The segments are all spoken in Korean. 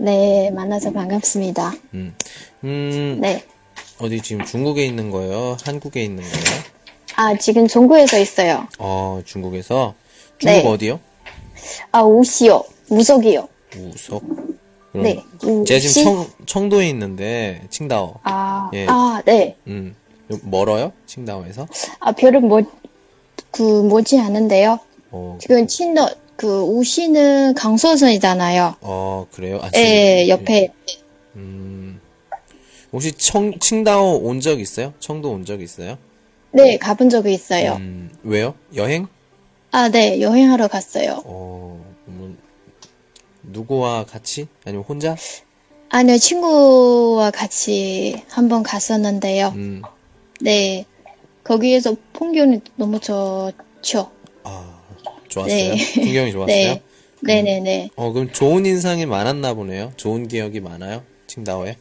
네, 만나서 반갑습니다. 음, 음, 네. 어디 지금 중국에 있는 거예요? 한국에 있는 거예요? 아, 지금 중국에서 있어요. 어, 중국에서 중국 네. 어디요? 아, 우시요. 무속이요. 우석. 네. 제가? 지금 청, 청도에 있는데 칭다오. 아, 예. 아, 네. 음, 멀어요? 칭다오에서? 아, 별은 뭐, 그, 뭐지 않은데요. 어, 지금 친도, 그, 우시는 강서선이잖아요. 어 그래요? 아, 예, 지금- 옆에. 음, 혹시 청, 칭다오 온 적 있어요? 청도 온 적 있어요? 네, 가본 적이 있어요. 음, 왜요? 여행? 아, 네, 여행하러 갔어요. 어, 뭐, 누구와 같이? 아니면 혼자? 아니요, 친구와 같이 한번 갔었는데요. 음, 네. 거기에서 풍경이 너무 좋죠. 아, 좋았어요. 네. 풍경이 좋았어요? 네. 네네네. 어, 그럼 좋은 인상이 많았나 보네요. 좋은 기억이 많아요? 칭다오에?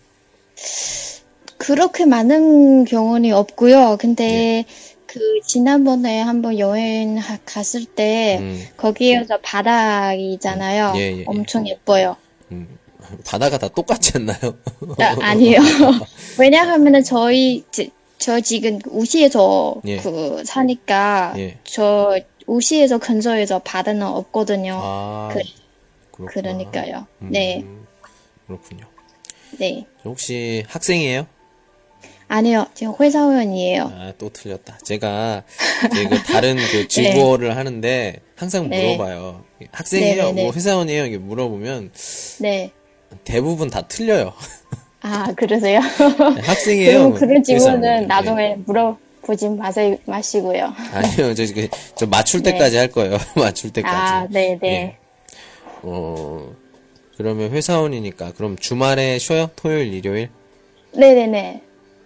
그렇게 많은 경험이 없고요. 근데 예. 그 지난번에 한번 여행 하- 갔을 때 음, 거기에서 바닥이잖아요. 예, 예, 예. 엄청 예뻐요. 음. 바다가 다 똑같지 않나요? 아, 아니요. 왜냐하면은 저희 지- 저 지금 우시에서 예. 그 사니까 예. 저 우시에서 근처에서 바다는 없거든요. 아, 그-. 그러니까요. 음, 네, 그렇군요. 네. 혹시 학생이에요? 아니요, 지금 회사원이에요. 아, 또 틀렸다. 제가, 그 다른 그 직원을 하는데 항상 네. 물어봐요. 학생이에요? 네네네. 뭐 회사원이에요? 이게 물어보면 네. 대부분 다 틀려요. 아, 그러세요? 학생이에요? 그럼 그런 질문은. 나중에 물어 보지 마세, 마시고요. 예. 아니요, 저, 그, 저 맞출 네. 때까지 할 거예요. 맞출 때까지. 아, 네네. 예. 어, 그러면 회사원이니까. 그럼 주말에 쉬어요? 토요일, 일요일? 네네네.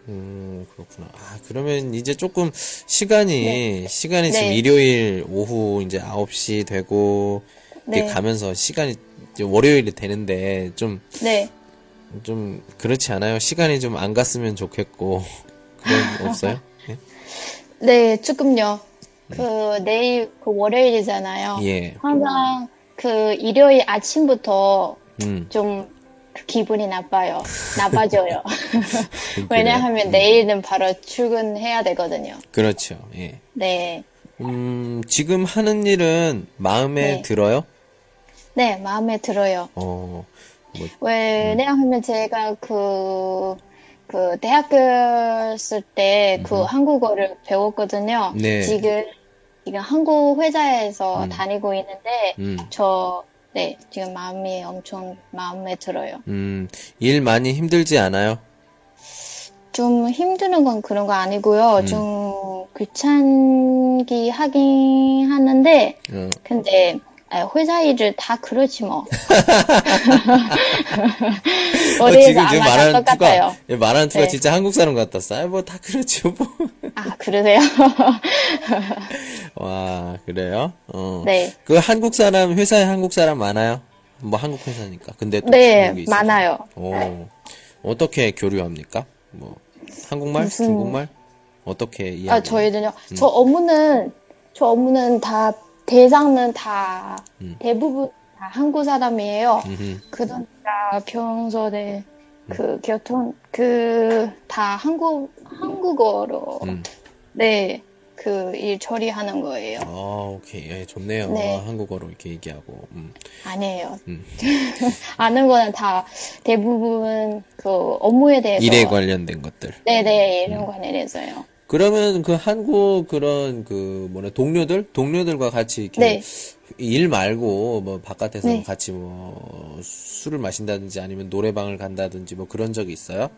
음, 그렇구나. 아, 그러면 이제 조금 시간이, 시간이 지금 네. 일요일 오후 이제 9시 되고, 이렇게 네. 가면서 시간이 월요일이 되는데, 좀, 네. 좀, 그렇지 않아요? 시간이 좀 안 갔으면 좋겠고, 그런 거 없어요? 예? 네, 조금요. 그, 내일, 그 월요일이잖아요. 예. 항상 그 일요일 아침부터 음, 좀 기분이 나빠요. 나빠져요. 왜냐하면 내일은 바로 출근해야 되거든요. 그렇죠. 예. 네. 음, 지금 하는 일은 마음에 네. 들어요? 네, 마음에 들어요. 어, 뭐, 왜냐하면 제가 그, 그 대학교 쓸때그 한국어를 배웠거든요. 네. 지금, 지금 한국 회사에서 다니고 있는데, 음, 저, 네, 지금 마음이 엄청 마음에 들어요. 음, 일 많이 힘들지 않아요? 좀 힘드는 건 그런 거 아니고요. 음. 좀 귀찮기 하긴 하는데, 어, 근데 아, 회사 일을 다 그렇지 뭐. 어, 어디에서 지금, 지금 말하는 똑같아요. 투가, 예, 말하는 투가 네. 진짜 한국 사람 같았어요. 뭐, 다 그렇죠, 뭐. 아, 그러세요? 와, 그래요? 어. 네. 그 한국 사람, 회사에 한국 사람 많아요? 뭐, 한국 회사니까. 근데 또 네, 중국이 있어서. 많아요. 오, 어떻게 교류합니까? 뭐, 한국말? 무슨- 중국말? 어떻게 이해해요? 아, 저희는요. 음. 저 업무는, 저 업무는 다, 대상은 다, 음. 대부분 다 한국 사람이에요. 음흠. 그러니까 평소에 그 교통, 그, 다 한국, 한국어로, 음. 네, 그 일 처리하는 거예요. 아, 오케이. 예, 좋네요. 네. 아, 한국어로 이렇게 얘기하고. 음. 아니에요. 음. 아는 거는 다 대부분 그 업무에 대해서. 일에 관련된 것들. 네네, 이런 관련해서요. 그러면 그 한국 그런 그 뭐냐 동료들 동료들과 같이 이렇게 네. 일 말고 뭐 바깥에서 네. 같이 뭐 술을 마신다든지 아니면 노래방을 간다든지 뭐 그런 적이 있어요?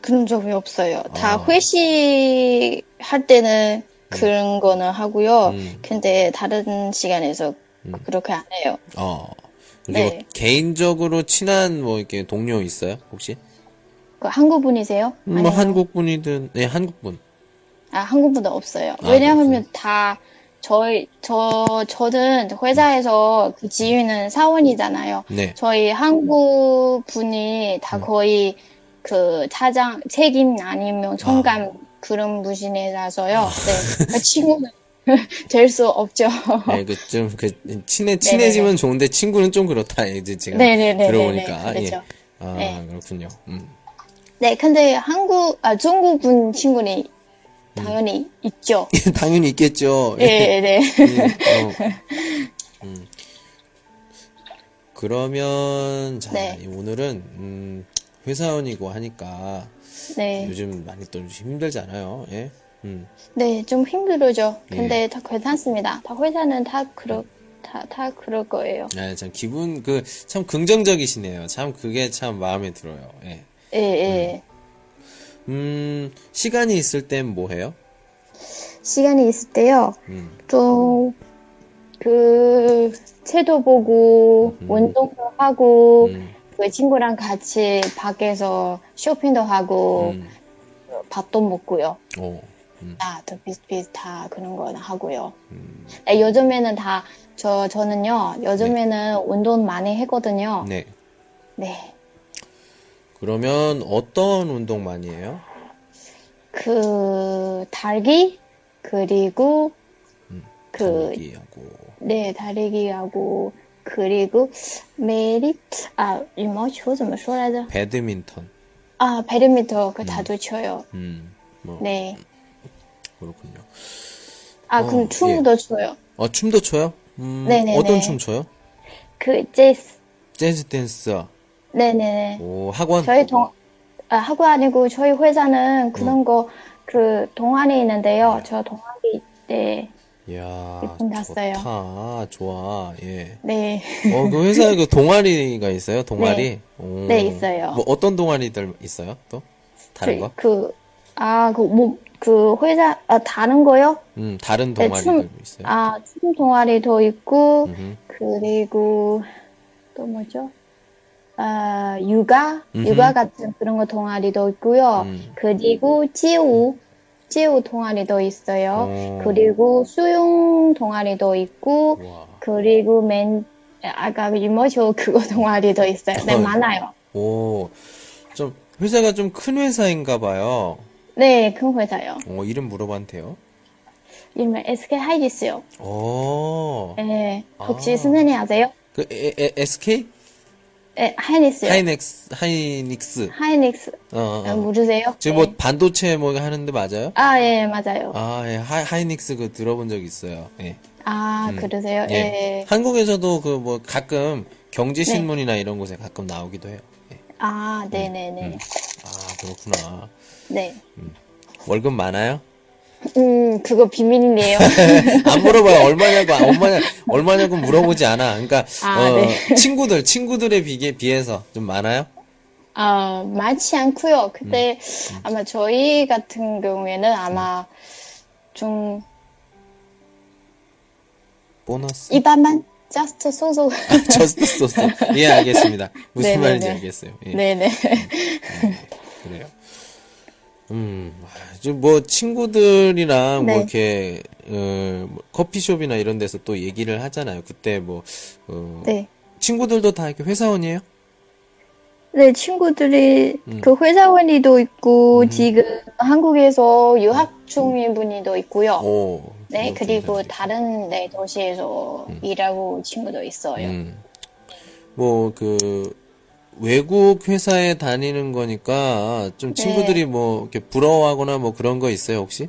그런 적이 없어요. 다 아. 회식 할 때는 그런 거는 하고요. 음. 근데 다른 시간에서 음. 그렇게 안 해요. 어. 그리고 네. 개인적으로 친한 뭐 이렇게 동료 있어요? 혹시? 그 한국 분이세요? 음, 뭐 아니면- 한국 분이든 네 한국 분. 아, 한국 분도 없어요. 아, 왜냐하면 다 저희 저 저는 회사에서 그 지휘는 사원이잖아요. 네. 저희 한국 분이 다 거의 그 차장 책임 아니면 총감 그런 분이라서요. 네. 그 친구는 될 수 없죠. 네, 그좀그 친해 친해지면 좋은데 친구는 좀 그렇다 이제 지금 네네네네네. 들어보니까 그렇죠. 예. 아 네. 그렇군요. 음. 네, 근데 한국 아 중국 분 친구는 당연히 있죠. 당연히 있겠죠. 네, 네. 예, 어. 음. 그러면 자 네. 오늘은 음, 회사원이고 하니까 네. 요즘 많이 또 힘들잖아요. 예. 음. 네, 좀 힘들죠. 예. 근데 다 괜찮습니다. 다 회사는 다 그러 다, 다 그럴 거예요. 아, 참 기분 그 참 긍정적이시네요. 참 그게 참 마음에 들어요. 예. 예, 예. 음, 시간이 있을 땐 뭐 해요? 시간이 있을 때요. 음. 좀, 그, 책도 보고, 운동도 하고, 음. 그 친구랑 같이 밖에서 쇼핑도 하고, 음. 밥도 먹고요. 어. 음. 아, 또 비슷비슷한 그런 거는 하고요. 음. 네, 요즘에는 다, 저, 저는요, 요즘에는 운동 많이 했거든요. 네. 네. 그러면 어떤 운동 많이 해요? 그, 달기, 그리고, 그, 달리기하고. 네, 달리기하고, 그리고, 메리, 아, 羽毛球怎么说来着? 배드민턴. 아, 배드민턴, 그 다도 쳐요. 음. 뭐 네. 그렇군요. 아, 어, 그럼 춤도 춰요. 어, 춤도 춰요? 음. 네네네. 어떤 춤 춰요? 그, 재즈. 재즈 댄스. 네네네. 오, 학원. 저희 동, 아, 아니고, 저희 회사는 음. 그런 거, 그, 동아리 있는데요. 저 동아리 때, 이야, 일본 갔어요. 좋다. 좋아. 예. 네. 어, 그 회사에 그 동아리가 있어요? 동아리? 오. 네, 있어요. 뭐 어떤 동아리들 있어요? 또? 다른 그, 거? 그, 아, 그, 뭐, 그 회사, 아, 다른 거요? 음, 다른 네, 동아리들 춤, 있어요? 아, 춤 동아리도 있고, 음흠. 그리고, 또 뭐죠? 아, 육아? 음흠. 육아 같은 그런 거 동아리도 있고요. 음. 그리고 찌우, 찌우 동아리도 있어요. 오. 그리고 수영 동아리도 있고, 우와. 그리고 맨, 아까 유머쇼 그거 동아리도 있어요. 네, 어. 많아요. 오, 좀, 회사가 좀 큰 회사인가 봐요. 네, 큰 회사요. 어, 이름 물어봐도 돼요? 이름은 SK 하이닉스요. 오, 네, 혹시 아. 선생님 아세요? 그, 에, 에, SK? 네, 하이닉스요. 하이넥스, 하이닉스. 하이닉스. 어, 어, 아, 어. 모르세요? 지금 네. 뭐 반도체 뭐 하는데 맞아요? 아, 예, 맞아요. 아, 예, 하, 하이닉스 그 들어본 적 있어요. 예. 아, 그러세요? 예. 예. 한국에서도 그 뭐 가끔 경제신문이나 이런 곳에 가끔 나오기도 해요. 예. 아, 네네네. 아, 그렇구나. 네. 월급 많아요? 음, 그거 비밀이네요. 안 물어봐요. 얼마냐고, 얼마냐, 얼마냐고 물어보지 않아. 그러니까, 아, 어, 네. 친구들, 친구들에 비해, 비해서 좀 많아요? 아, 많지 않고요. 근데 음. 아마 저희 같은 경우에는 아마 좀 보너스? 이반만 just 소소. 저스트 소스. 예, 알겠습니다. 무슨 네네네. 말인지 알겠어요. 예, 네네. 그래요. 음, 아, 좀뭐 친구들이랑 뭐 네. 이렇게, 어, 뭐 커피숍이나 이런 데서 또 얘기를 하잖아요. 그때 뭐, 어, 네. 친구들도 다 이렇게 회사원이에요? 네, 친구들이 음. 그 회사원이도 있고 지금 한국에서 유학 중인 분이도 있고요. 오. 네, 뭐 그리고 다른 네, 도시에서 일하고 친구도 있어요. 음. 뭐, 그, 외국 회사에 다니는 거니까 좀 네. 친구들이 뭐 이렇게 부러워하거나 뭐 그런 거 있어요, 혹시?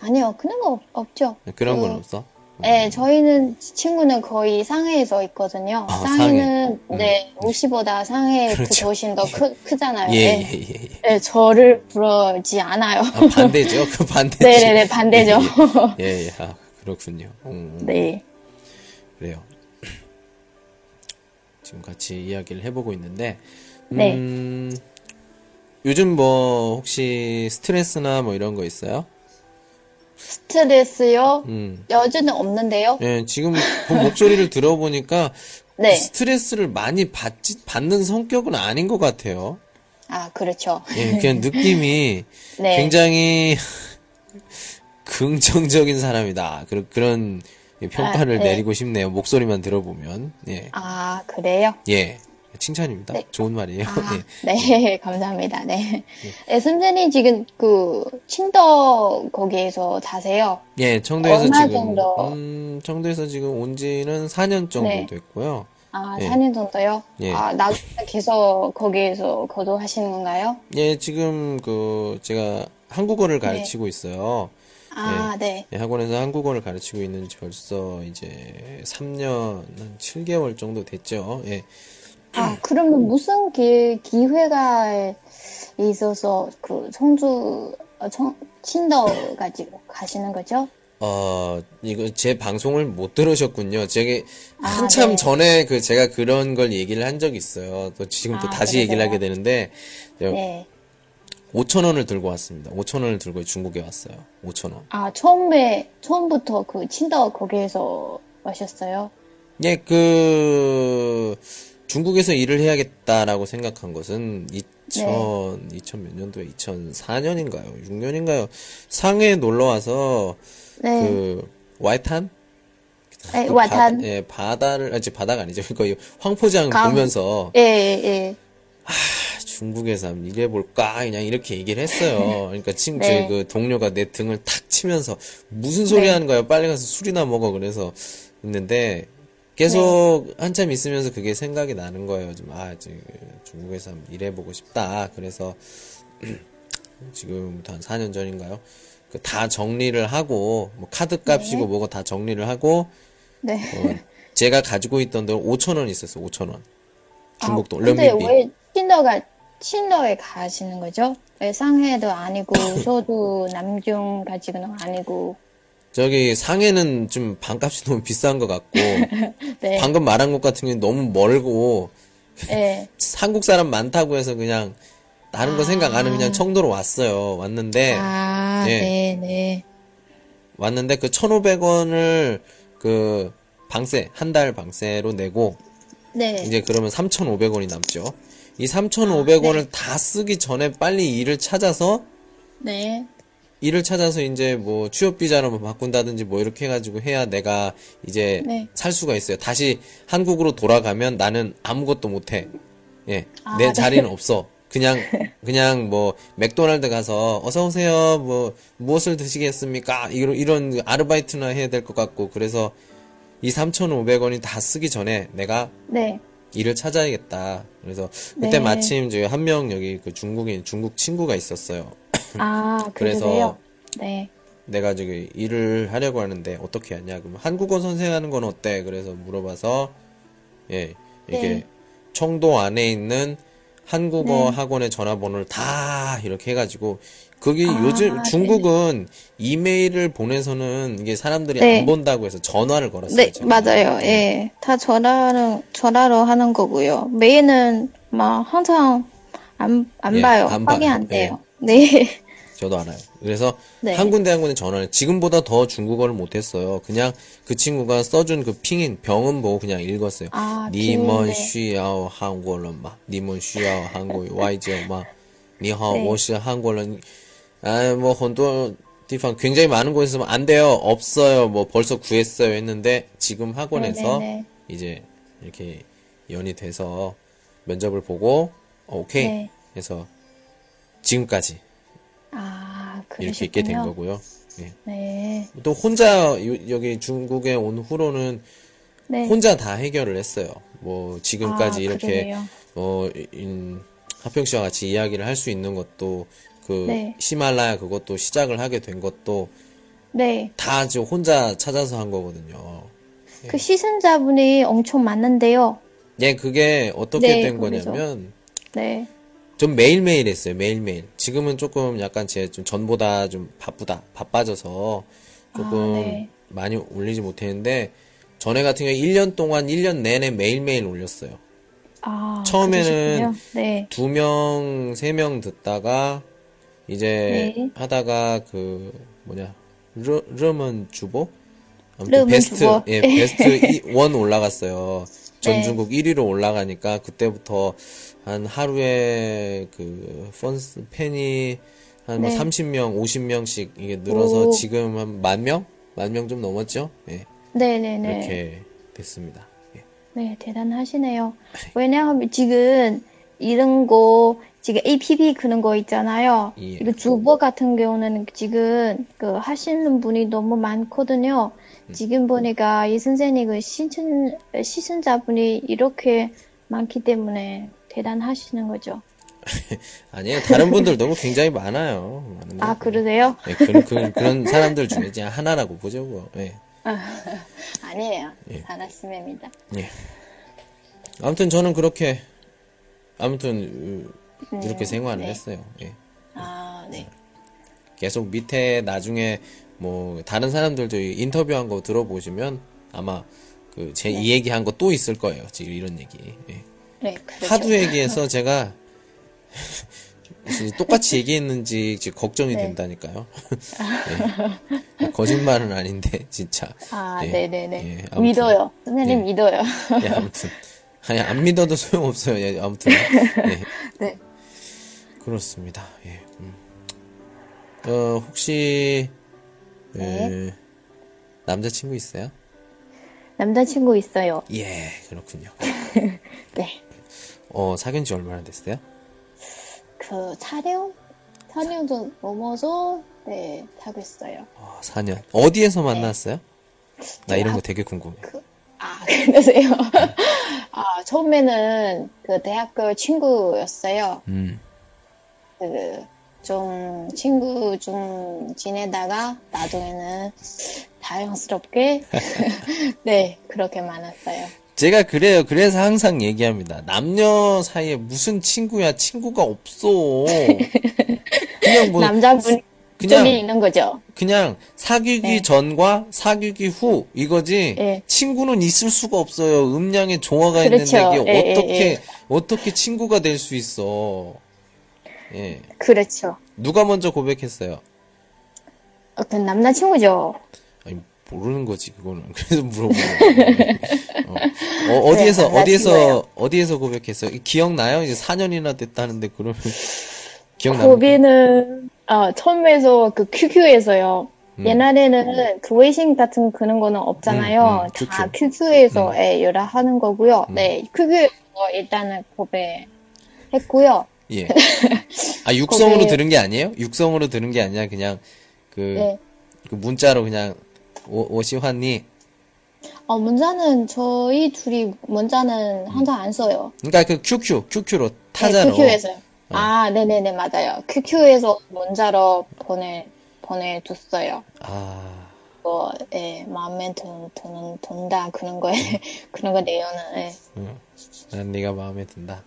아니요, 그런 거 없- 없죠. 그런 그, 건 없어? 네, 저희는 친구는 거의 상해에서 있거든요. 아, 상해는 상해. 네, 도시보다 상해 그 그렇죠. 도시는 더 크, 크잖아요. 예, 네. 예, 예, 예. 네, 저를 부러지 않아요. 아, 반대죠? 그 반대죠? 네 네 네, 반대죠. 예, 예. 예, 예. 아, 그렇군요. 음, 네. 그래요. 지금 같이 이야기를 해보고 있는데, 네. 음, 요즘 뭐, 혹시 스트레스나 뭐 이런 거 있어요? 스트레스요? 음. 여전은 없는데요. 예, 지금 그 목소리를 들어보니까 네. 스트레스를 많이 받지, 받는 성격은 아닌 것 같아요. 아, 그렇죠. 예, 그냥 느낌이 네. 굉장히 긍정적인 사람이다. 그런, 그런 평가를 아, 네. 내리고 싶네요. 목소리만 들어보면. 예. 아, 그래요? 예. 칭찬입니다. 네. 좋은 말이에요. 아, 예. 네, 감사합니다. 네. 네, 선생님 지금 그 친덕 거기에서 사세요? 예, 청도에서 지금, 정도? 음, 청도에서 지금 온 지는 4년 정도 네. 됐고요. 아, 예. 4년 정도요? 예. 아, 나중에 계속 거기에서 거주하시는 건가요? 예, 지금 그, 제가 한국어를 가르치고 있어요. 아, 네. 예, 학원에서 한국어를 가르치고 있는 지 벌써 이제 3년, 한 7개월 정도 됐죠. 예. 아, 그러면 무슨 기, 기회가 있어서 그 청주, 어, 청, 친덕 가지고 가시는 거죠? 어, 이거 제 방송을 못 들으셨군요. 제가 아, 한참 네. 전에 그 제가 그런 걸 얘기를 한 적이 있어요. 또 지금 또 아, 다시 얘기를 그러세요? 하게 되는데, 네. 5천 원을 들고 왔습니다. 5천 원을 들고 중국에 왔어요. 5천 원. 아, 처음에, 처음부터 그 친덕 거기에서 오셨어요? 예, 그, 중국에서 일을 해야겠다라고 생각한 것은 2000, 2000몇 년도에 2004년인가요? 6년인가요? 상해에 놀러 와서 네. 그 와이탄? 네, 그 와탄. 바다, 예, 바다를, 아니, 바다가 아니죠. 거의 황포장 강. 보면서 예, 예. 아, 중국에서 한번 일해볼까? 그냥 이렇게 얘기를 했어요. 그러니까 친, 네. 제그 동료가 내 등을 탁 치면서 무슨 소리 네. 하는 거야? 빨리 가서 술이나 먹어. 그래서 있는데 계속 네. 한참 있으면서 그게 생각이 나는 거예요. 좀, 아, 지금 중국에서 한번 일해보고 싶다. 그래서 지금부터 한 4년 전인가요? 그 다 정리를 하고, 뭐 카드 값이고 네. 뭐고 다 정리를 하고, 네. 어, 제가 가지고 있던 돈 5천 원 있었어요. 5천 원. 중국 돈, 아, 근데. 왜 친덕가, 친덕에 가시는 거죠? 왜 상해도 아니고, 소도 남중 가지고는 아니고, 저기 상해는 좀 반값이 너무 비싼 것 같고 네. 방금 말한 것 같은 경우는 너무 멀고 예. 한국 사람 많다고 해서 그냥 다른 거 생각 안 하고 그냥 청도로 왔어요. 왔는데 아, 예. 네, 네. 왔는데 그 1,500원을 그 방세 한 달 방세로 내고 네. 이제 그러면 3,500원이 남죠. 이 3,500원을 네. 다 쓰기 전에 빨리 일을 찾아서 네. 일을 찾아서 이제 뭐 취업 비자로 뭐 바꾼다든지 뭐 이렇게 해가지고 해야 내가 이제 네. 살 수가 있어요. 다시 한국으로 돌아가면 나는 아무것도 못해. 예, 아, 내 네. 자리는 없어. 그냥 그냥 뭐 맥도날드 가서 어서 오세요. 뭐 무엇을 드시겠습니까? 이런 이런 아르바이트나 해야 될 것 같고 그래서 이 3,500원이 다 쓰기 전에 내가 네. 일을 찾아야겠다. 그래서 그때 네. 마침 저희 한 명 여기 그 중국인 중국 친구가 있었어요. 아, 그래서? 네. 내가 저기 일을 하려고 하는데 어떻게 하냐? 그러면 한국어 선생하는 건 어때? 그래서 물어봐서 예 이게 네. 청도 안에 있는 한국어 네. 학원의 전화번호를 다 이렇게 해가지고 그게 아, 요즘 네. 중국은 이메일을 보내서는 이게 사람들이 네. 안 본다고 해서 전화를 걸었어요. 네, 제가. 맞아요. 네. 예. 네. 다 전화는 전화로 하는 거고요. 메일은 막 항상 안, 안 예, 봐요. 안 확인 봐요. 안 돼요. 예. 네. 저도 알아요. 그래서 네. 한 군데 한 군데 전화를 지금보다 더 중국어를 못했어요. 그냥 그 친구가 써준 그 핑인 병은 보고 그냥 읽었어요. 아, 니먼 쉬야오 한국어 막 니먼 쉬야오 한국어 와이지어 막 네. 니하오 워시 한국어 아, 뭐, 혼돈, 디팡 굉장히 많은 곳에서 뭐, 안 돼요, 없어요, 뭐, 벌써 구했어요 했는데, 지금 학원에서 네, 네, 네. 이제 이렇게 연이 돼서 면접을 보고, 어, 오케이. 네. 해서 지금까지 아, 이렇게 있게 된 거고요. 네. 네. 또 혼자 여기 중국에 온 후로는 네. 혼자 다 해결을 했어요. 뭐 지금까지 아, 이렇게 그러네요. 뭐 인, 하평 씨와 같이 이야기를 할 수 있는 것도 그 네. 히말라야 그것도 시작을 하게 된 것도 네. 다 지금 혼자 찾아서 한 거거든요. 그 시선자분이 엄청 많은데요. 예, 그게 어떻게 네, 된. 거냐면 네. 전 매일매일 했어요. 매일매일. 지금은 조금 약간 제 좀 전보다 좀 바쁘다. 바빠져서 조금 아, 네. 많이 올리지 못했는데 전에 같은 경우에 1년 동안 1년 내내 매일매일 올렸어요. 아, 처음에는. 네. 두 명, 세명 듣다가 이제 네. 하다가 그 뭐냐 르, 르먼 주보? 아무튼 베스트, 주보. 예, 베스트 1 올라갔어요. 전 중국 1위로 올라가니까 그때부터 한 하루에 그 펀스 팬이 한뭐 네. 30명, 50명씩 이게 늘어서 오. 지금 한 만 명? 만 명 좀 넘었죠? 예. 네네네. 이렇게 됐습니다. 예. 네, 대단하시네요. 왜냐하면 지금 이런 거, 지금 APP 그런 거 있잖아요. 예. 이거 주보 같은 경우는 지금 그 하시는 분이 너무 많거든요. 음. 지금 보니까 이 선생님 그 시청, 시청자분이 이렇게 많기 때문에 대단하시는 거죠. 아니에요. 다른 분들도 뭐 굉장히 많아요. 아, 그러세요? 예, 그런, 그, 그런 사람들 중에 그냥 하나라고 보죠, 뭐. 예. 아니에요. 예. 잘했습니다. 예. 아무튼 저는 그렇게, 아무튼, 으, 이렇게 생활을 네. 했어요. 예. 아, 네. 계속 밑에 나중에 뭐, 다른 사람들도 이 인터뷰한 거 들어보시면 아마 그제 이 얘기한 거 또 있을 거예요. 지금 이런 얘기. 예. 네, 그렇죠. 하도 얘기해서 제가 똑같이 얘기했는지 지금 걱정이 네. 된다니까요. 예. 거짓말은 아닌데 진짜. 아, 예. 네네네. 예. 믿어요. 선생님 예. 믿어요. 예, 아무튼 아니 안 믿어도 소용없어요. 예, 아무튼 예, 네. 그렇습니다. 예. 음. 어 혹시 예, 네. 남자친구 있어요? 남자친구 있어요. 예, 그렇군요. 네. 어 사귄 지 얼마나 됐어요? 그 촬영? 촬영도 넘어서 네 있어요. 어, 4년. 어디에서 네. 만났어요? 나 이런 거 되게 궁금해. 아 그러세요? 아 처음에는 그 대학교 친구였어요. 음, 그 좀 친구 좀 지내다가 나중에는 자연스럽게 네 그렇게 만났어요. 제가 그래요. 그래서 항상 얘기합니다. 남녀 사이에 무슨 친구야? 친구가 없어. 그냥 뭐 남자분 그냥- 있는 거죠. 그냥 사귀기 네. 전과 사귀기 후 이거지 네. 친구는 있을 수가 없어요. 음량에 조화가 그렇죠. 있는데 이게 예, 예, 어떻게 예. 어떻게 친구가 될 수 있어? 예. 그렇죠. 누가 먼저 고백했어요? 어, 그 남자친구죠. 아니 모르는 거지 그거는. 그래서 물어보는 거예요. 어. 어, 디에서 네, 어디에서. 어디에서 고백했어요? 기억나요? 이제 4년이나 됐다는데 그러면 기억나요? 고백은 어, 처음에서 그 QQ에서요. 음. 옛날에는 그 微信 같은 그런 거는 없잖아요. 음, 음, 다 QQ. QQ에서 예, 연락하는 거고요. 네, QQ에서 일단은 고백했고요. 예. 아 육성으로 거기- 들은 게 아니에요? 육성으로 들은 게 아니라 그냥 그 네. 그 문자로 그냥 오, 오시환니 어, 문자는 저희 둘이 문자는 항상 안 써요. 그러니까 그 QQ QQ로 네, 타자로 어. QQ에서요. 아, 네네네, 맞아요. QQ에서 문자로 보내, 보내줬어요. 아 뭐, 예, 마음에 드, 드는, 든다, 그런 거에, 그런 거 내용은, 예. 응. 난 네가 마음에 든다.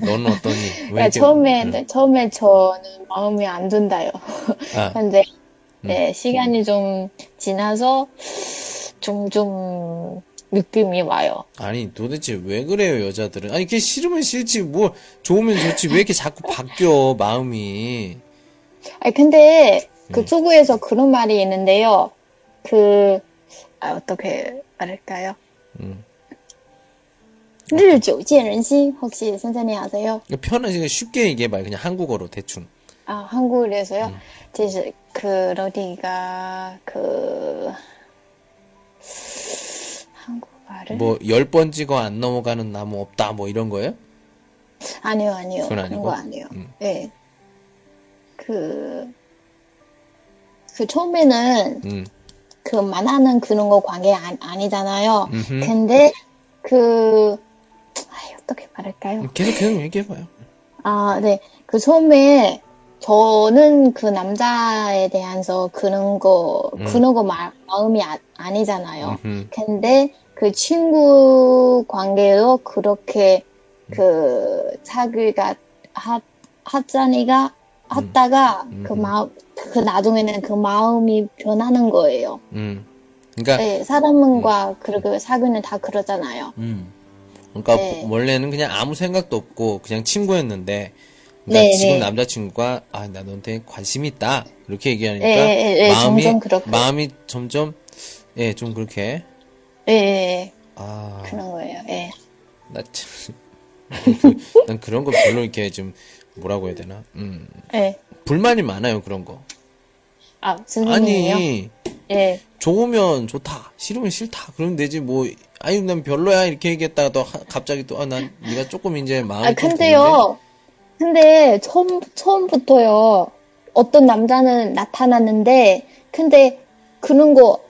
너는 어떠니? 왜 이렇게- 처음에, 응. 처음에 저는 마음이 안 든다요. 아, 근데, 음. 예, 시간이 좀 지나서, 좀, 좀, 느낌이 와요. 아니 도대체 왜 그래요 여자들은? 아니 그게 싫으면 싫지 뭐 좋으면 좋지 왜 이렇게 자꾸 바뀌어 마음이? 아니, 근데, 음. 그 초구에서 그런 말이 있는데요. 그, 아, 어떻게 말할까요? 음. 日久见人心 혹시 선생님 아세요? 이거 편하게 쉽게 얘기해봐요 그냥 한국어로 대충. 아, 한국에서요? 음. 就是그 어디가 그 한국말을 뭐 열 번 찍어 안 넘어가는 나무 없다 뭐 이런 거예요? 아니요, 아니요. 그건 그런 아니고? 거 아니에요. 음. 네. 그, 그 처음에는 음. 그 만나는 그런 거 관계 아, 아니잖아요. 음흠. 근데 그, 아이, 어떻게 말할까요? 계속 계속 얘기해봐요. 아, 네. 그 처음에 저는 그 남자에 대해서 그런 거, 음. 그런 거 마, 마음이 아, 아니잖아요. 음흠. 근데 그 친구 관계도 그렇게 그 사귀가 하, 하자니가 하다가 음. 그 마음, 그 나중에는 그 마음이 변하는 거예요. 음. 그러니까 네, 사람과 그렇게 사귀는 다 그러잖아요. 음. 그러니까 네. 원래는 그냥 아무 생각도 없고 그냥 친구였는데 그러니까 네, 지금 네. 남자친구가 아 나 너한테 관심 있다 이렇게 얘기하니까 예, 예, 예, 마음이 점점. 마음이 점점 예 좀 그렇게 예, 예, 아 그런 거예요. 예. 나 참, 난 그런 거 별로 이렇게 좀 뭐라고 해야 되나 음 예. 불만이 많아요 그런 거 아, 선생님이요? 아니 예. 좋으면 좋다 싫으면 싫다 그러면 되지 뭐 아니 난 별로야 이렇게 얘기했다가 또 하- 갑자기 또 아난 네가 조금 이제 마음이 아, 근데요. 근데 처음, 처음부터요. 어떤 남자는 나타났는데, 근데 그런 거,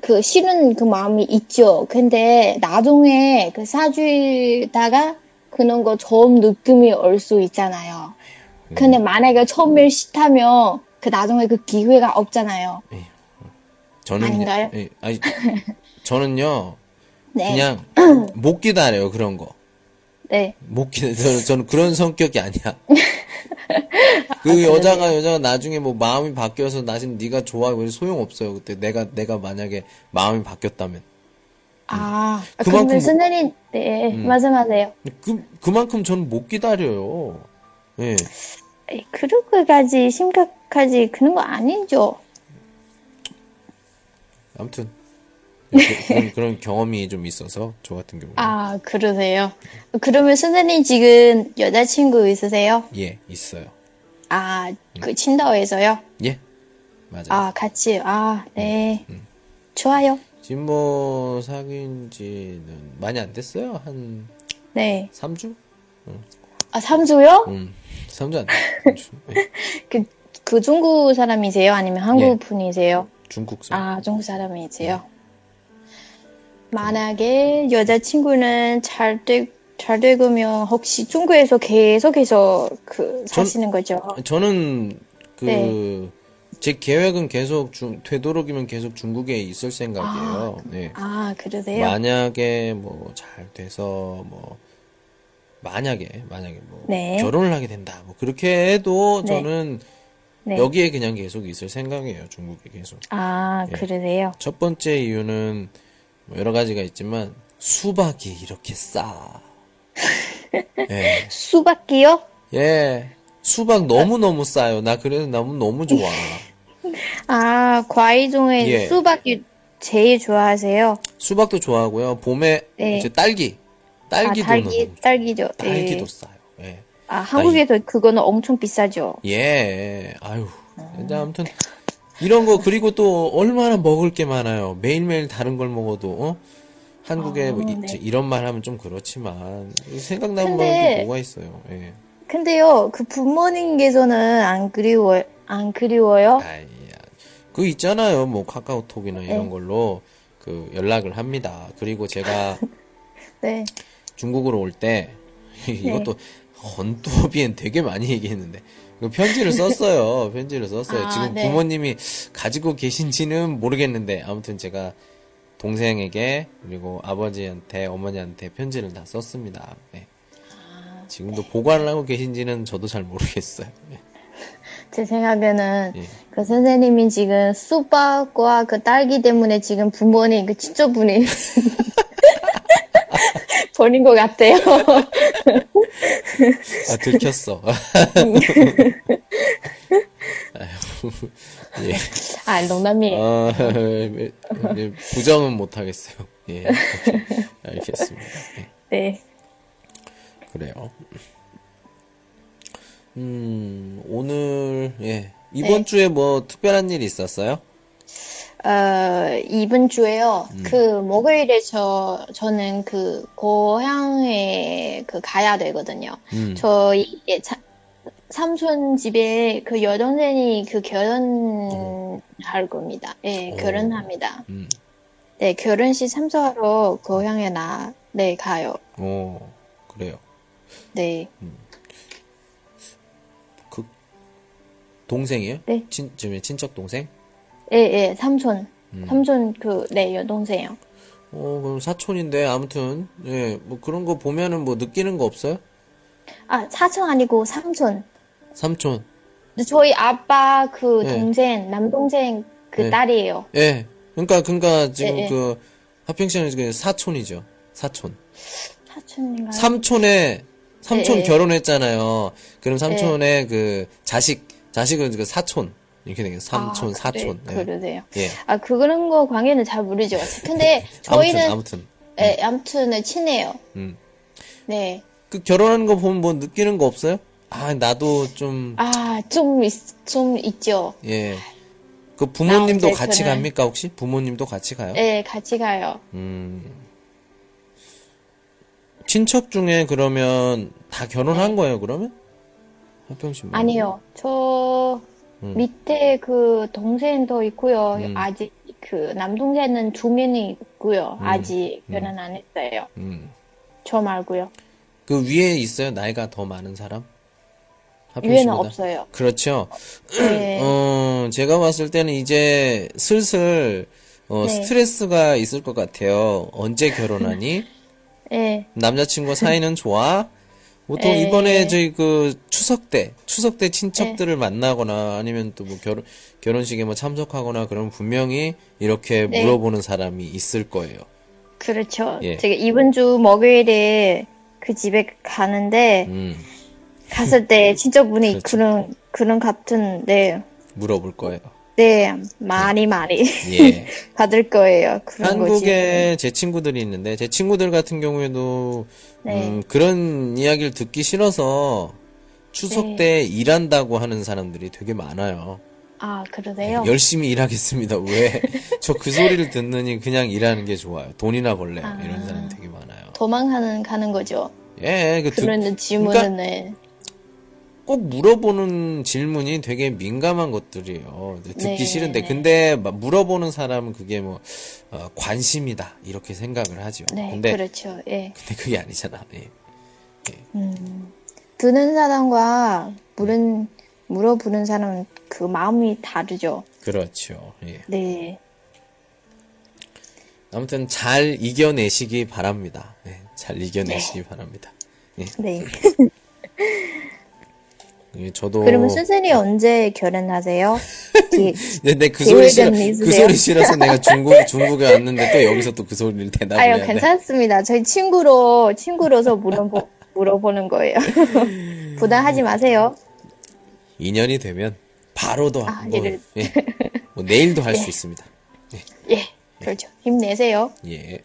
그 싫은 그 마음이 있죠. 근데 나중에 그 사주다가 그런 거 처음 느낌이 올 수 있잖아요. 음. 근데 만약에 처음에 싫다면 그 나중에 그 기회가 없잖아요. 저는 아닌가요? 예, 아니 저는요 네. 그냥 못 기다려요 그런 거. 네. 못 기다려. 저는, 저는 그런 성격이 아니야. 그 그래요? 여자가 여자가 나중에 뭐 마음이 바뀌어서 나중에 네가 좋아 왜 소용 없어요. 그때 내가 내가 만약에 마음이 바뀌었다면 아, 음. 그만큼 그러면 뭐- 선생님, 네, 말씀하세요. 그 그만큼 저는 못 기다려요. 예. 에이, 그렇게까지 심각하지 그런 거 아니죠. 아무튼 그, 그런 그런 경험이 좀 있어서 저 같은 경우는 아, 그러세요. 그러면 선생님 지금 여자친구 있으세요? 예 있어요. 아, 그 친다오에서요? 예 맞아요. 아, 같이. 아, 네. 음, 좋아요. 지금 뭐 사귄 지는 많이 안 됐어요. 한 네. 3주? 아, 삼주요? 음, 3주 안 됐어요. 예. 그, 그 중국 사람이세요? 아니면 한국 예. 분이세요? 중국 사람. 아, 중국 사람이세요? 만약에 여자친구는 잘 되, 잘 되고면 혹시 중국에서 계속해서 그 사시는 거죠? 저는 그 네. 제 계획은 계속 중, 되도록이면 계속 중국에 있을 생각이에요. 네. 아, 그러세요? 만약에 뭐 잘 돼서 뭐 만약에 만약에 뭐 네. 결혼을 하게 된다. 뭐 그렇게 해도 네. 저는 네. 여기에 그냥 계속 있을 생각이에요. 중국에 계속. 아, 예. 그러세요? 첫 번째 이유는 뭐 여러 가지가 있지만 수박이 이렇게 싸. 예. 수박이요? 예. 수박 너무 너무 싸요. 나 그래서 너무 너무 좋아. 아, 과일 중에 예. 수박이 제일 좋아하세요? 수박도 좋아하고요. 봄에 네. 이제 딸기. 딸기도 아, 딸기, 너무 좋아. 딸기죠. 딸기도 예. 싸요. 예. 아, 한국에서 그거는 엄청 비싸죠. 예. 아유. 근데 아무튼 이런 거 그리고 또 얼마나 먹을 게 많아요. 매일매일 다른 걸 먹어도 어? 한국에 아, 뭐 이, 네. 이 런 말 하면 좀 그렇지만 생각나는 게 뭐가 있어요. 예. 근데요, 그 부모님께서는 안 그리워, 안 그리워요? 아이야. 그 있잖아요. 뭐 카카오톡이나 이런 네. 걸로 그 연락을 합니다. 그리고 제가 네. 중국으로 올 때 이것도 헌터비엔 되게 많이 얘기했는데 그 편지를 썼어요. 편지를 썼어요. 아, 지금 네. 부모님이 가지고 계신지는 모르겠는데 아무튼 제가 동생에게 그리고 아버지한테 어머니한테 편지를 다 썼습니다. 네. 아, 지금도 보관을 하고 계신지는 저도 잘 모르겠어요. 네. 제 생각에는 예. 그 선생님이 지금 수박과 그 딸기 때문에 지금 부모님, 그 친척분이 버린 것 같아요. 아 들켰어. 아유, 예. 아, 농담이에요. 아, 네, 네, 부정은 못 하겠어요. 예. 알겠습니다. 예. 네. 그래요. 음, 오늘, 예. 이번 네. 주에 뭐 특별한 일이 있었어요? 어, 이번 주에요. 음. 그 목요일에 저 저는 그 고향에 그 가야 되거든요. 음. 저희 예, 차- 삼촌 집에 그 여동생이 그 결혼할 겁니다. 예, 오. 결혼합니다. 음. 네, 결혼식 참석하러 고향에 나, 네, 가요. 오, 그래요. 네, 그, 동생이에요? 네. 친, 저 친척 동생? 예, 예, 삼촌. 음. 삼촌 그, 네, 여동생이요. 어, 그럼 사촌인데, 아무튼, 예, 뭐 그런 거 보면은 뭐 느끼는 거 없어요? 아, 사촌 아니고 삼촌. 삼촌. 저희 아빠 그 네. 동생, 남동생 그 네. 딸이에요. 예. 그러니까, 그러니까 지금 예, 예. 그, 하평시는 그 사촌이죠. 사촌. 사촌인가요? 삼촌의 삼촌 예. 결혼했잖아요. 그럼 삼촌의 그 자식 자식은 그 사촌 이렇게 되겠 삼촌 아, 사촌. 그래, 그러세요. 예. 아, 그런 거 관계는 잘 모르죠. 근데 저희는, 아무튼 아무튼 예, 아무튼 친해요. 음. 네. 그 결혼하는 거 보면 뭐 느끼는 거 없어요? 아 나도 좀 아, 좀, 있죠. 예. 그 부모님도 나 같이 갑니까 혹시? 부모님도 같이 가요? 네, 같이 가요. 음. 친척 중에 그러면 다 결혼한 거예요, 그러면? 한평씨 뭐? 네. 아니요. 저 음. 밑에 그 동생도 있고요. 음. 아직 그 남동생은 두 명이 있고요. 음. 아직 결혼 안 했어요. 음. 저 말고요. 그 위에 있어요? 나이가 더 많은 사람? 위에는 씨보다? 없어요. 그렇죠. 네. 어, 제가 봤을 때는 이제 슬슬 어, 네. 스트레스가 있을 것 같아요. 언제 결혼하니? 네. 남자친구 사이는 좋아? 보통 에. 이번에 저희 그 추석 때, 추석 때 친척들을 만나거나 아니면 또 뭐 결혼, 결혼식에 뭐 참석하거나 그러면 분명히 이렇게 네. 물어보는 사람이 있을 거예요. 그렇죠. 예. 제가 이번 주 목요일에 그 집에 가는데 음, 갔을 때 진짜 분이 그렇죠. 그런 그런 같은 네. 물어볼 거예요. 네, 많이 많이 예. 받을 거예요. 그런 거지. 한국에 제 친구들이 있는데 제 친구들 같은 경우에도 네. 음, 그런 이야기를 듣기 싫어서 추석 네. 때 일한다고 하는 사람들이 되게 많아요. 아, 그러세요? 열심히 일하겠습니다. 왜? 저 그 소리를 듣느니 그냥 일하는 게 좋아요. 돈이나 벌래요. 아. 이런 사람이 되게 많아요. 도망가는 가는 거죠. 예, 그 듣- 그런 질문은 네. 꼭 물어보는 질문이 되게 민감한 것들이에요. 듣기 네, 싫은데, 네. 근데 막 물어보는 사람은 그게 뭐 어, 관심이다 이렇게 생각을 하죠. 네, 근데 그렇죠. 예. 근데 그게 아니잖아. 예. 음. 듣는 사람과 물은 물어보는 사람은 그 마음이 다르죠. 그렇죠. 예. 네. 아무튼 잘 이겨내시기 바랍니다. 예, 잘 이겨내시기 바랍니다. 네. 예, 저도 그러면 선생님 언제 결혼하세요? 기- 근데 그 소리 싫어 그? 소리 싫어서 내가 중국 중국에 왔는데 또 여기서 또 그 소리를 대답을 아유, 해야 돼. 괜찮습니다. 저희 친구로, 친구로서 물어보, 물어보는 거예요. 부담하지 마세요. 2년이 되면 바로도 아, 뭐, 예, 뭐 내일도 할 수 있습니다. 예, 그렇죠. 힘내세요. 예.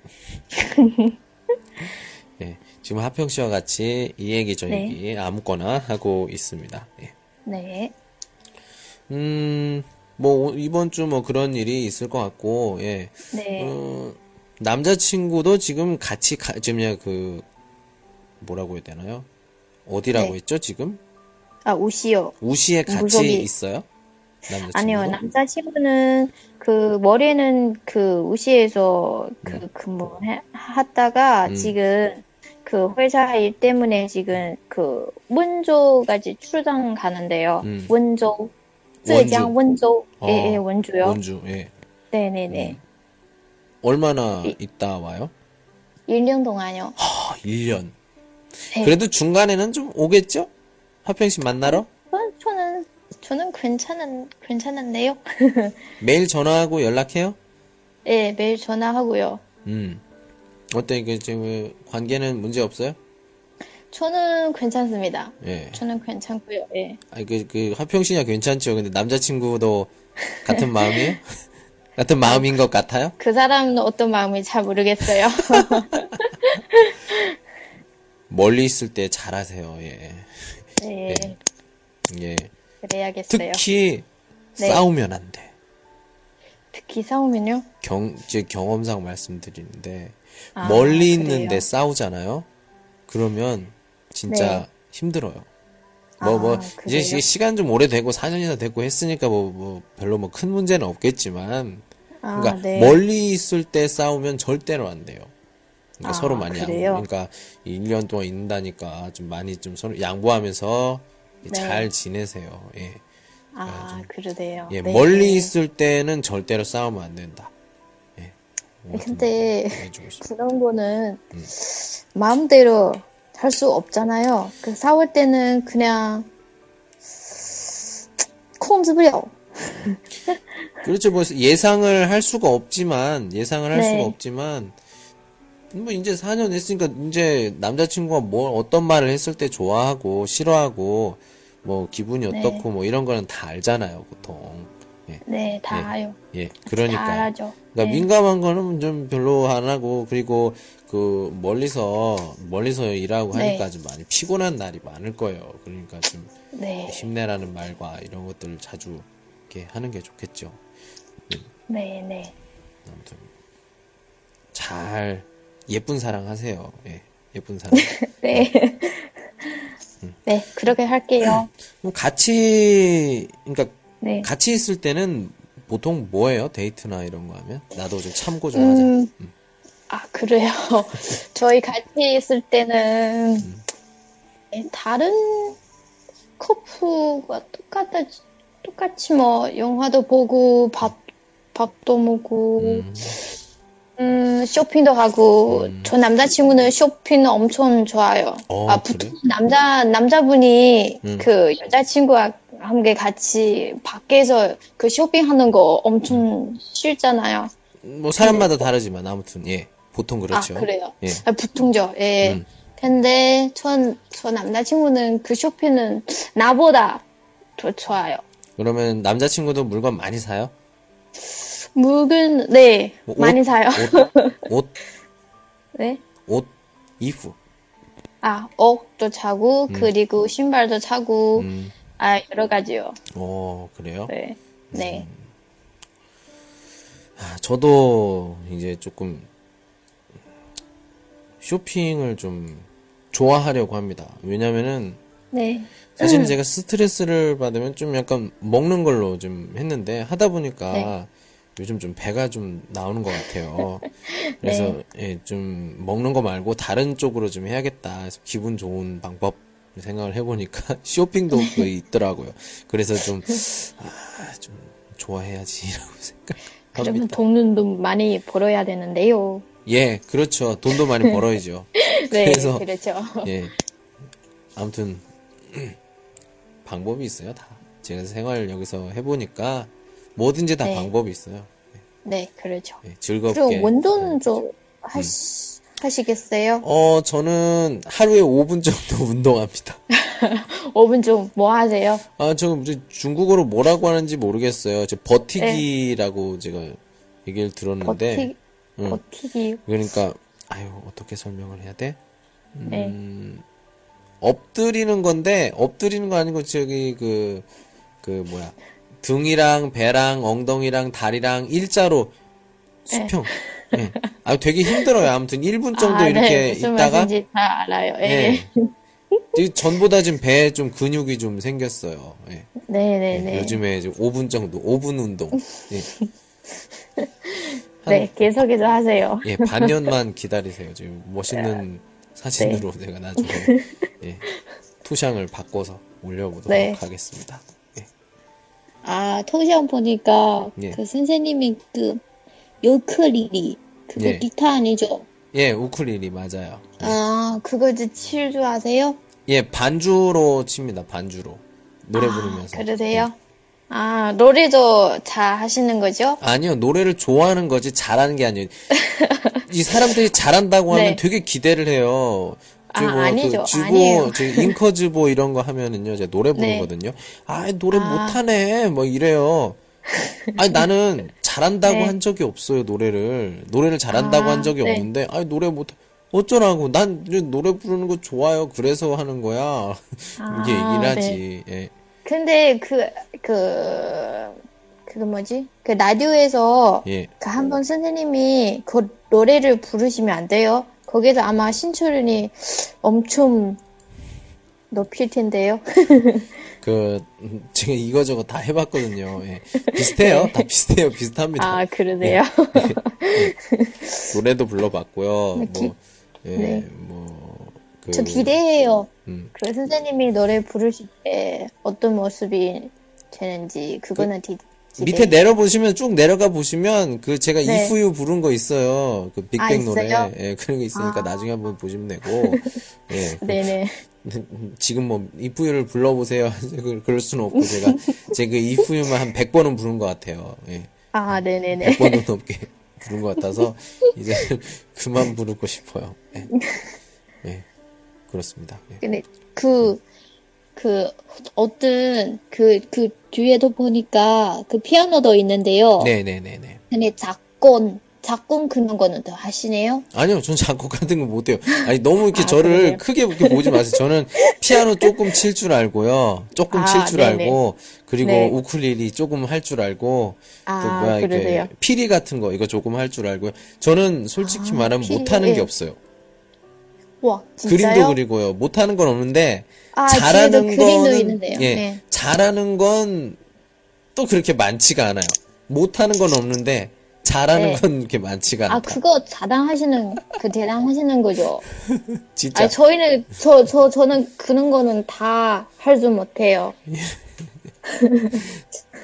예. 지금 하평 씨와 같이 이 얘기 저 네. 얘기 아무거나 하고 있습니다. 예. 네. 음, 뭐 오- 이번 주 뭐 그런 일이 있을 것 같고, 예. 네. 어, 남자친구도 지금 같이 가, 지금 그 뭐라고 해야 되나요? 어디라고 네. 했죠, 지금? 아, 옷이요. 우시에 같이 무속이- 있어요? 남자친구? 아니요, 남자친구는 그 머리는 그 우시에서 그 근무 하다가 음. 지금 그 회사 일 때문에 지금 그 원조까지 출장 가는데요. 음. 원조, 원주.浙江 원조, 어, 예, 예, 원주요. 원주, 예. 네네네. 얼마나 이- 있다 와요? 1년 동안요. 아, 1년. 네. 그래도 중간에는 좀 오겠죠? 하평 씨 만나러? 어, 저는 저는 괜찮은 괜찮은데요. 매일 전화하고 연락해요? 예, 매일 전화하고요. 음. 어때, 이게 지금 관계는 문제 없어요? 저는 괜찮습니다. 예. 저는 괜찮고요. 예. 아니, 그, 그, 하평 씨냐 괜찮죠? 근데 남자친구도 같은 마음이에요? 같은 마음인 것 같아요? 그 사람은 어떤 마음인지 잘 모르겠어요. 멀리 있을 때 잘하세요, 예. 네, 예. 그래야겠어요. 특히, 네. 싸우면 안 돼. 특히 싸우면요? 경, 제 경험상 말씀드리는데, 아, 멀리? 있는데 싸우잖아요? 그러면, 진짜 네. 힘들어요. 뭐, 아, 뭐, 이제 그래요? 시- 시간 좀 오래되고 4년이나 됐고 했으니까 뭐, 뭐, 별로 뭐 큰 문제는 없겠지만, 아, 그러니까 네. 멀리 있을 때 싸우면 절대로 안 돼요. 그러니까 아, 서로 많이 양, 그래요? 그러니까 1년 동안 있는다니까 좀 많이 좀 서로 양보하면서 네. 잘 지내세요. 예. 아, 그러세요. 예, 네. 멀리 있을 때는 절대로 싸우면 안 된다. 음, 근데 네, 그런 거는 음. 마음대로 할 수 없잖아요. 그 싸울 때는 그냥 콩즈브려. 그렇죠. 뭐 예상을 할 수가 없지만 예상을 할 네. 수가 없지만 뭐 이제 4년 했으니까 이제 남자친구가 뭐 어떤 말을 했을 때 좋아하고 싫어하고 뭐 기분이 네. 어떻고 네. 뭐 이런 거는 다 알잖아요 보통. 예. 네, 다 예. 알아요. 예. 다 그러니까. 알아죠. 그러니까 네. 민감한 거는 좀 별로 안 하고 그리고 그 멀리서 멀리서 일하고 네. 하니까 좀 많이 피곤한 날이 많을 거예요. 그러니까 좀 네, 힘내라는 말과 이런 것들을 자주 이렇게 하는 게 좋겠죠. 네, 네. 아무튼 잘 예쁜 사랑 하세요. 예. 예쁜 사랑. 네. 네, 그렇게 할게요. 뭐 같이 그러니까 네. 같이 있을 때는 보통 뭐예요? 데이트나 이런 거 하면? 나도 좀 참고 좀 하자. 음, 아, 그래요. 저희 같이 있을 때는 네, 다른 커플과 똑같아, 똑같이 뭐 영화도 보고 밥, 밥도 먹고 음, 음, 쇼핑도 하고, 음. 저 남자친구는 쇼핑 엄청 좋아요. 어, 아, 그래? 보통 남자, 남자분이 음. 그 여자친구와 함께 같이 밖에서 그 쇼핑하는 거 엄청 싫잖아요. 뭐 사람마다 다르지만 아무튼 예. 보통 그렇죠. 아, 그래요? 예. 아, 보통죠. 예. 음. 근데 전, 저 남자친구는 그 쇼핑은 나보다 더 좋아요. 그러면 남자친구도 물건 많이 사요? 물건, 네, 뭐 옷? 많이 사요. 옷, 옷, 네. 옷, 이프. 아, 옷도 차고, 그리고 신발도 차고, 음, 아, 여러 가지요. 어, 그래요? 네. 네. 아, 저도 이제 조금 쇼핑을 좀 좋아하려고 합니다. 왜냐면은 네. 사실 제가 스트레스를 받으면 좀 약간 먹는 걸로 좀 했는데 하다 보니까 네. 요즘 좀 배가 좀 나오는 것 같아요. 그래서 예, 좀 먹는 거 말고 다른 쪽으로 좀 해야겠다. 기분 좋은 방법 생각을 해보니까 쇼핑도 그 있더라고요. 그래서 좀, 아, 좀 좋아해야지라고 그러면 생각합니다. 돈은 좀 많이 벌어야 되는데요. 예, 그렇죠. 돈도 많이 벌어야죠. 네, 그래서 그렇죠. 예. 아무튼 방법이 있어요, 다. 제가 생활 여기서 해보니까 뭐든지 다 네. 방법이 있어요. 네, 그렇죠. 예, 즐겁게. 그럼 원돈 좀 하시, 하시겠어요? 어, 저는 하루에 5분 정도 운동합니다. 5분 좀 뭐 하세요? 아, 저 중국어로 뭐라고 하는지 모르겠어요. 저 버티기라고 제가 얘기를 들었는데, 버티, 응. 버티기. 그러니까 아유 어떻게 설명을 해야 돼? 네. 음, 엎드리는 건데 엎드리는 거 아니고 저기 그 그 뭐야 등이랑 배랑 엉덩이랑 다리랑 일자로 수평. 예. 아 되게 힘들어요. 아무튼 1분 정도 아, 이렇게 네, 무슨 있다가 말인지 다 알아요. 예. 예. 이 전보다 좀 배에 좀 근육이 좀 생겼어요. 예. 네, 네, 예, 네. 요즘에 이제 5분 정도, 5분 운동. 예. 네, 계속해서 하세요. 예, 반년만 기다리세요. 지금 멋있는 사진으로 네. 제가 나중에 예, 투샹을 바꿔서 올려보도록 네. 하겠습니다. 예. 아, 통장 보니까 예. 그 선생님이 그 요크리리 그거 예. 기타 아니죠? 예, 우쿨렐리 맞아요. 아, 그거 이제 칠 줄 아세요? 예, 반주로 칩니다. 반주로 노래 아, 부르면서. 그러세요? 예. 아, 노래도 잘 하시는 거죠? 아니요, 노래를 좋아하는 거지 잘하는 게 아니에요. 이 사람들이 잘한다고 하면 네. 되게 기대를 해요. 아, 저 뭐, 아니죠. 그 쥐보, 아니에요. 저 인커즈보 이런 거 하면은요, 제가 노래 네. 부르거든요. 아, 노래 아. 못하네. 뭐 이래요. 아니, 나는 잘한다고 네. 한 적이 없어요, 노래를. 노래를 잘한다고 아, 한 적이 네. 없는데, 아니, 노래 못, 어쩌라고. 난 노래 부르는 거 좋아요. 그래서 하는 거야. 이게 아, 얘기를 네. 하지. 예. 근데 그, 그, 그 거 뭐지? 그 라디오에서 예. 그 한 번 선생님이 그 노래를 부르시면 안 돼요. 거기서 아마 신초련이 엄청 높일 텐데요. 그, 음, 제가 이거저거 다 해봤거든요. 예. 비슷해요. 다 비슷해요. 비슷합니다. 아, 그러세요? 노래도 불러봤고요. 기- 뭐, 예, 네. 뭐, 그, 저 기대해요. 음. 그 선생님이 노래 부르실 때 어떤 모습이 되는지 그거는 디, 기대. 밑에 내려보시면 쭉 내려가 보시면 그 제가 네. 이프유 부른 거 있어요. 그 빅뱅 아, 노래. 있어요? 예, 그런 거 있으니까 아. 나중에 한번 보시면 되고. 예. 네네. 지금 뭐 이프유를 불러보세요. 그- 그럴 수는 없고 제가 제가 그 이프유만 한 100번은 부른 것 같아요. 예. 아, 네네네. 100번은 넘게. 부른 것 같아서 이제 그만 부르고 싶어요. 예. 예. 그렇습니다. 예. 근데 그, 그, 어떤, 그, 그 뒤에도 보니까 그 피아노도 있는데요. 네네네네. 근데 작곡, 작곡 그런 거는 더 하시네요? 아니요, 전 작곡 같은 거 못해요. 아니, 너무 이렇게 아, 저를 그래요? 크게 그렇게 보지 마세요. 저는 피아노 조금 칠 줄 알고요. 조금 아, 칠줄 네네. 알고, 그리고 네. 우쿨렐리 조금 할 줄 알고, 또 아, 뭐야, 이렇게, 그러세요? 피리 같은 거, 이거 조금 할 줄 알고요. 저는 솔직히 아, 말하면 피리, 못하는 게 예. 없어요. 와? 그림도 그리고요. 못하는 건 없는데, 아, 잘하는 있는데요. 예, 네. 잘하는 건 또 그렇게 많지가 않아요. 못하는 건 없는데, 잘하는 네. 건 그렇게 많지가 아, 않다. 그거 자랑하시는, 그 대단하시는 거죠? 진짜. 아니, 저희는, 저, 저, 저 는 그런 거는 다 할 줄 못해요.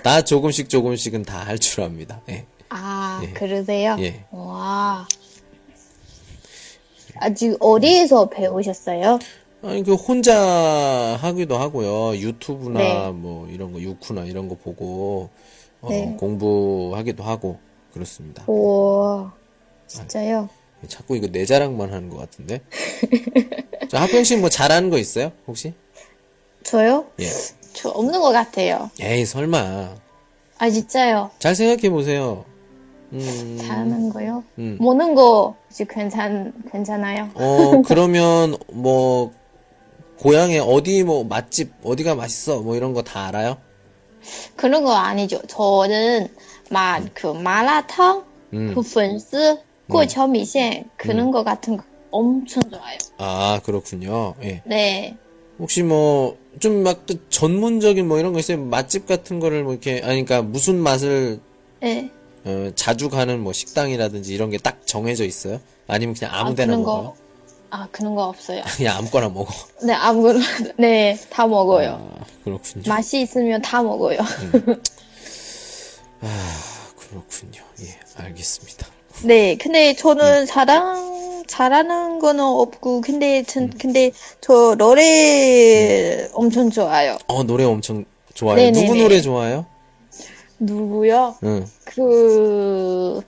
나 조금씩 조금씩은 다 할 줄 압니다. 예. 아, 예. 그러세요? 예. 와. 아직 어디에서 배우셨어요? 아니 그 혼자 하기도 하고요. 유튜브나 네. 뭐 이런 거 유쿠나 이런 거 보고 어, 네. 공부하기도 하고 그렇습니다. 우와. 진짜요? 자꾸 이거 내 자랑만 하는 것 같은데. 자, 학병 씨뭐 잘하는 거 있어요? 혹시? 저요? 예. 저 없는 것 같아요. 에이 설마. 아, 진짜요? 잘 생각해 보세요. 잘하는 음. 거요? 음. 모는 거 이제 괜찮 괜찮아요. 어 그러면 뭐 고향에 어디 뭐 맛집 어디가 맛있어 뭐 이런 거 다 알아요? 그런 거 아니죠. 저는 막그 음. 마라탕, 음. 그 분스, 꼬초미센 음. 그런 음. 거 같은 거 엄청 좋아요. 아 그렇군요. 예. 네. 혹시 뭐 좀 막 전문적인 뭐 이런 거 있어요? 맛집 같은 거를 뭐 이렇게 아니까 그러니까 무슨 맛을 네. 어, 자주 가는 뭐 식당이라든지 이런 게 딱 정해져 있어요? 아니면 그냥 아무 아, 데나 그런 먹어요? 거, 아, 그런 거 없어요. 그냥 아무거나 먹어. 네, 아무거나, 네, 다 먹어요. 아, 그렇군요. 맛이 있으면 다 먹어요. 그렇군요. 예, 알겠습니다. 네, 근데 저는 자랑, 잘하는 거는 없고, 근데, 전, 근데 저 노래 엄청 좋아요. 어, 노래 엄청 좋아요. 네네네. 누구 노래 좋아요? 누구요? 응. 그,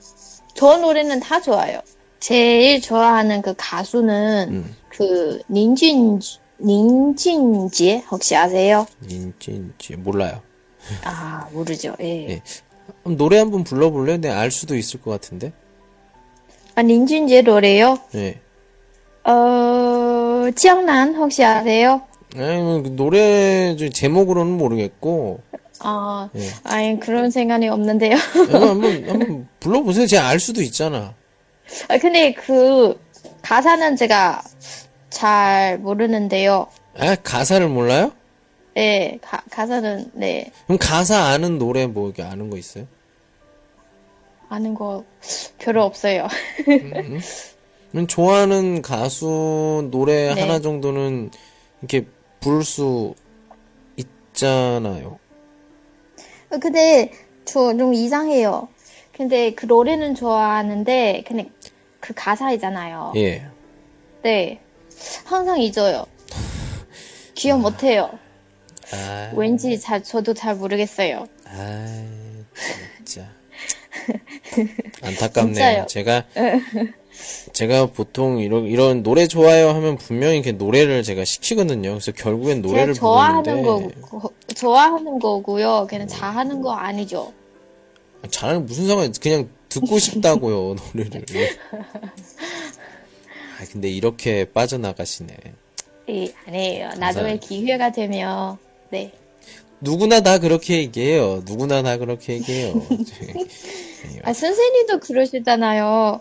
저 노래는 다 좋아요. 제일 좋아하는 그 가수는 음. 그 닌진, 닌진재 혹시 아세요? 인진지 몰라요. 아, 모르죠. 예. 예. 노래 한 번 불러볼래? 내알 수도 있을 것 같은데. 아, 닌진재 노래요? 예. 어, 지영난 혹시 아세요? 아니, 뭐, 그 노래 저 제목으로는 모르겠고, 아, 예. 아니, 그런 생각이 없는데요. 한번, 한번, 한번 불러보세요. 제가 알 수도 있잖아. 아, 근데 그 가사는 제가 잘 모르는데요. 아, 가사를 몰라요? 네, 가, 가사는, 네, 그럼 가사 아는 노래 뭐 이렇게 아는 거 있어요? 아는 거 별로 없어요. 그럼 좋아하는 가수 노래 네. 하나 정도는 이렇게 부를 수 있잖아요. 어, 근데 저 좀 이상해요. 근데 그 노래는 좋아하는데, 근데 그 가사이잖아요. 예. 네, 항상 잊어요. 기억 못 해요. 아, 왠지 잘, 저도 잘 모르겠어요. 아, 진짜. 안타깝네요. 제가, 제가 보통 이런, 이런 노래 좋아요 하면 분명히 이렇게 노래를 제가 시키거든요. 그래서 결국엔 노래를 좋아하는 부르는데. 거, 좋아하는 거고요. 그냥 잘하는 거 아니죠. 잘하는 무슨 상관이 그냥 듣고 싶다고요, 노래를. 아, 근데 이렇게 빠져나가시네. 예, 아니에요. 나중에 기회가 되면, 네. 누구나 다 그렇게 얘기해요. 누구나 다 그렇게 얘기해요. 아, 선생님도 그러시잖아요.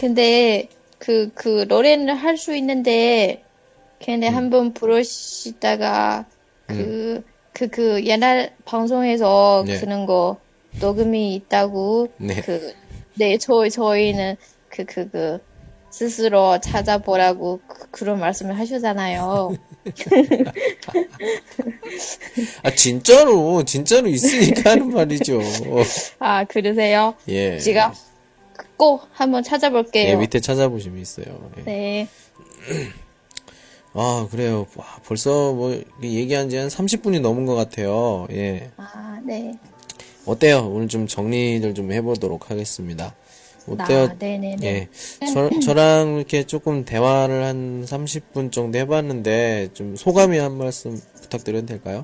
근데, 그, 그, 노래는 할수 있는데, 근데 음. 한번 부르시다가, 그, 그, 그, 옛날 방송에서 네. 그런 거, 녹음이 있다고, 네. 그, 네, 저, 저희는, 그, 그, 그, 스스로 찾아보라고, 그, 그런 말씀을 하시잖아요. 아, 진짜로, 진짜로 있으니까 하는 말이죠. 아, 그러세요? 예. 제가 꼭 한번 예, 찾아볼게요. 밑에 찾아보시면 있어요. 예. 네. 아, 그래요. 와, 벌써 뭐, 얘기한 지 한 30분이 넘은 것 같아요. 예. 아, 네. 어때요? 오늘 좀 정리를 좀 해보도록 하겠습니다. 어때요? 나, 네네네. 예. 저, 저랑 이렇게 조금 대화를 한 30분 정도 해봤는데, 좀 소감이 한 말씀 부탁드려도 될까요?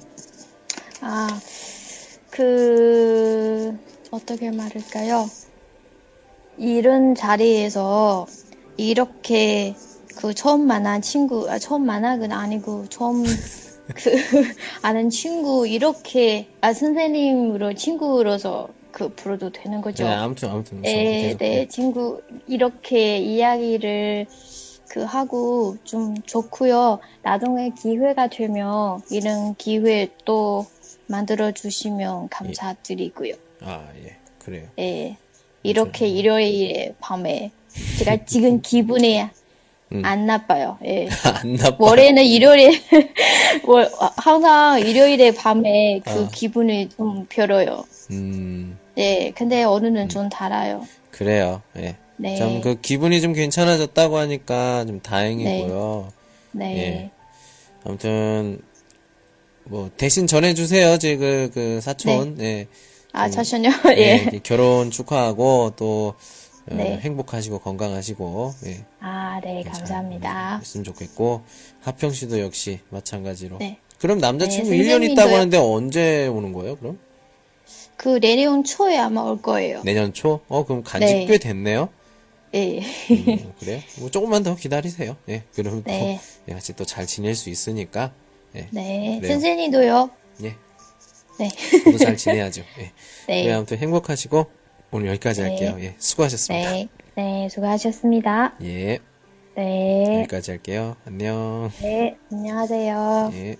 아, 그, 어떻게 말할까요? 이런 자리에서 이렇게 그 처음 만난 친구, 아, 처음 건 아니고, 처음 그 아는 친구, 이렇게, 아, 선생님으로 친구로서 그 불러도 되는 거죠? 네, 아무튼, 아무튼. 네, 계속, 네, 친구, 이렇게 이야기를 그 하고 좀 좋고요. 나중에 기회가 되면 이런 기회 또 만들어 주시면 감사드리고요. 아, 예. 그래요. 예, 이렇게 일요일에 밤에 제가 지금 기분이 음. 안 나빠요. 예. 안 나빠. 월에는 일요일에 월- 항상 일요일에 밤에 그 아. 기분이 좀 별로요. 음, 예, 근데 오늘은 좀 달아요. 그래요. 예. 네. 참, 그 기분이 좀 괜찮아졌다고 하니까 좀 다행이고요. 네. 예. 아무튼, 뭐, 대신 전해주세요. 제 그, 그 사촌. 예. 아, 잠시만요. 예, 예. 이렇게 결혼 축하하고 또 어, 네. 행복하시고 건강하시고 예, 아, 네, 감사합니다. 했으면 좋겠고 하평 씨도 역시 마찬가지로. 네. 그럼 남자친구 네, 1년 있다고. 하는데 언제 오는 거예요? 그럼 그 내년 초에 아마 올 거예요. 내년 초? 어 그럼 간지 네. 꽤 됐네요. 예. 음, 그래요? 뭐 조금만 더 기다리세요. 예, 그럼 네. 또 예, 같이 또 잘 지낼 수 있으니까. 예, 네. 그래요. 선생님도요. 예, 네. 저도 잘 지내야죠. 예. 네. 네, 아무튼 행복하시고 오늘 여기까지 네. 할게요. 예, 수고하셨습니다. 네. 네, 수고하셨습니다. 예, 네. 여기까지 할게요. 안녕. 네, 안녕하세요. 예.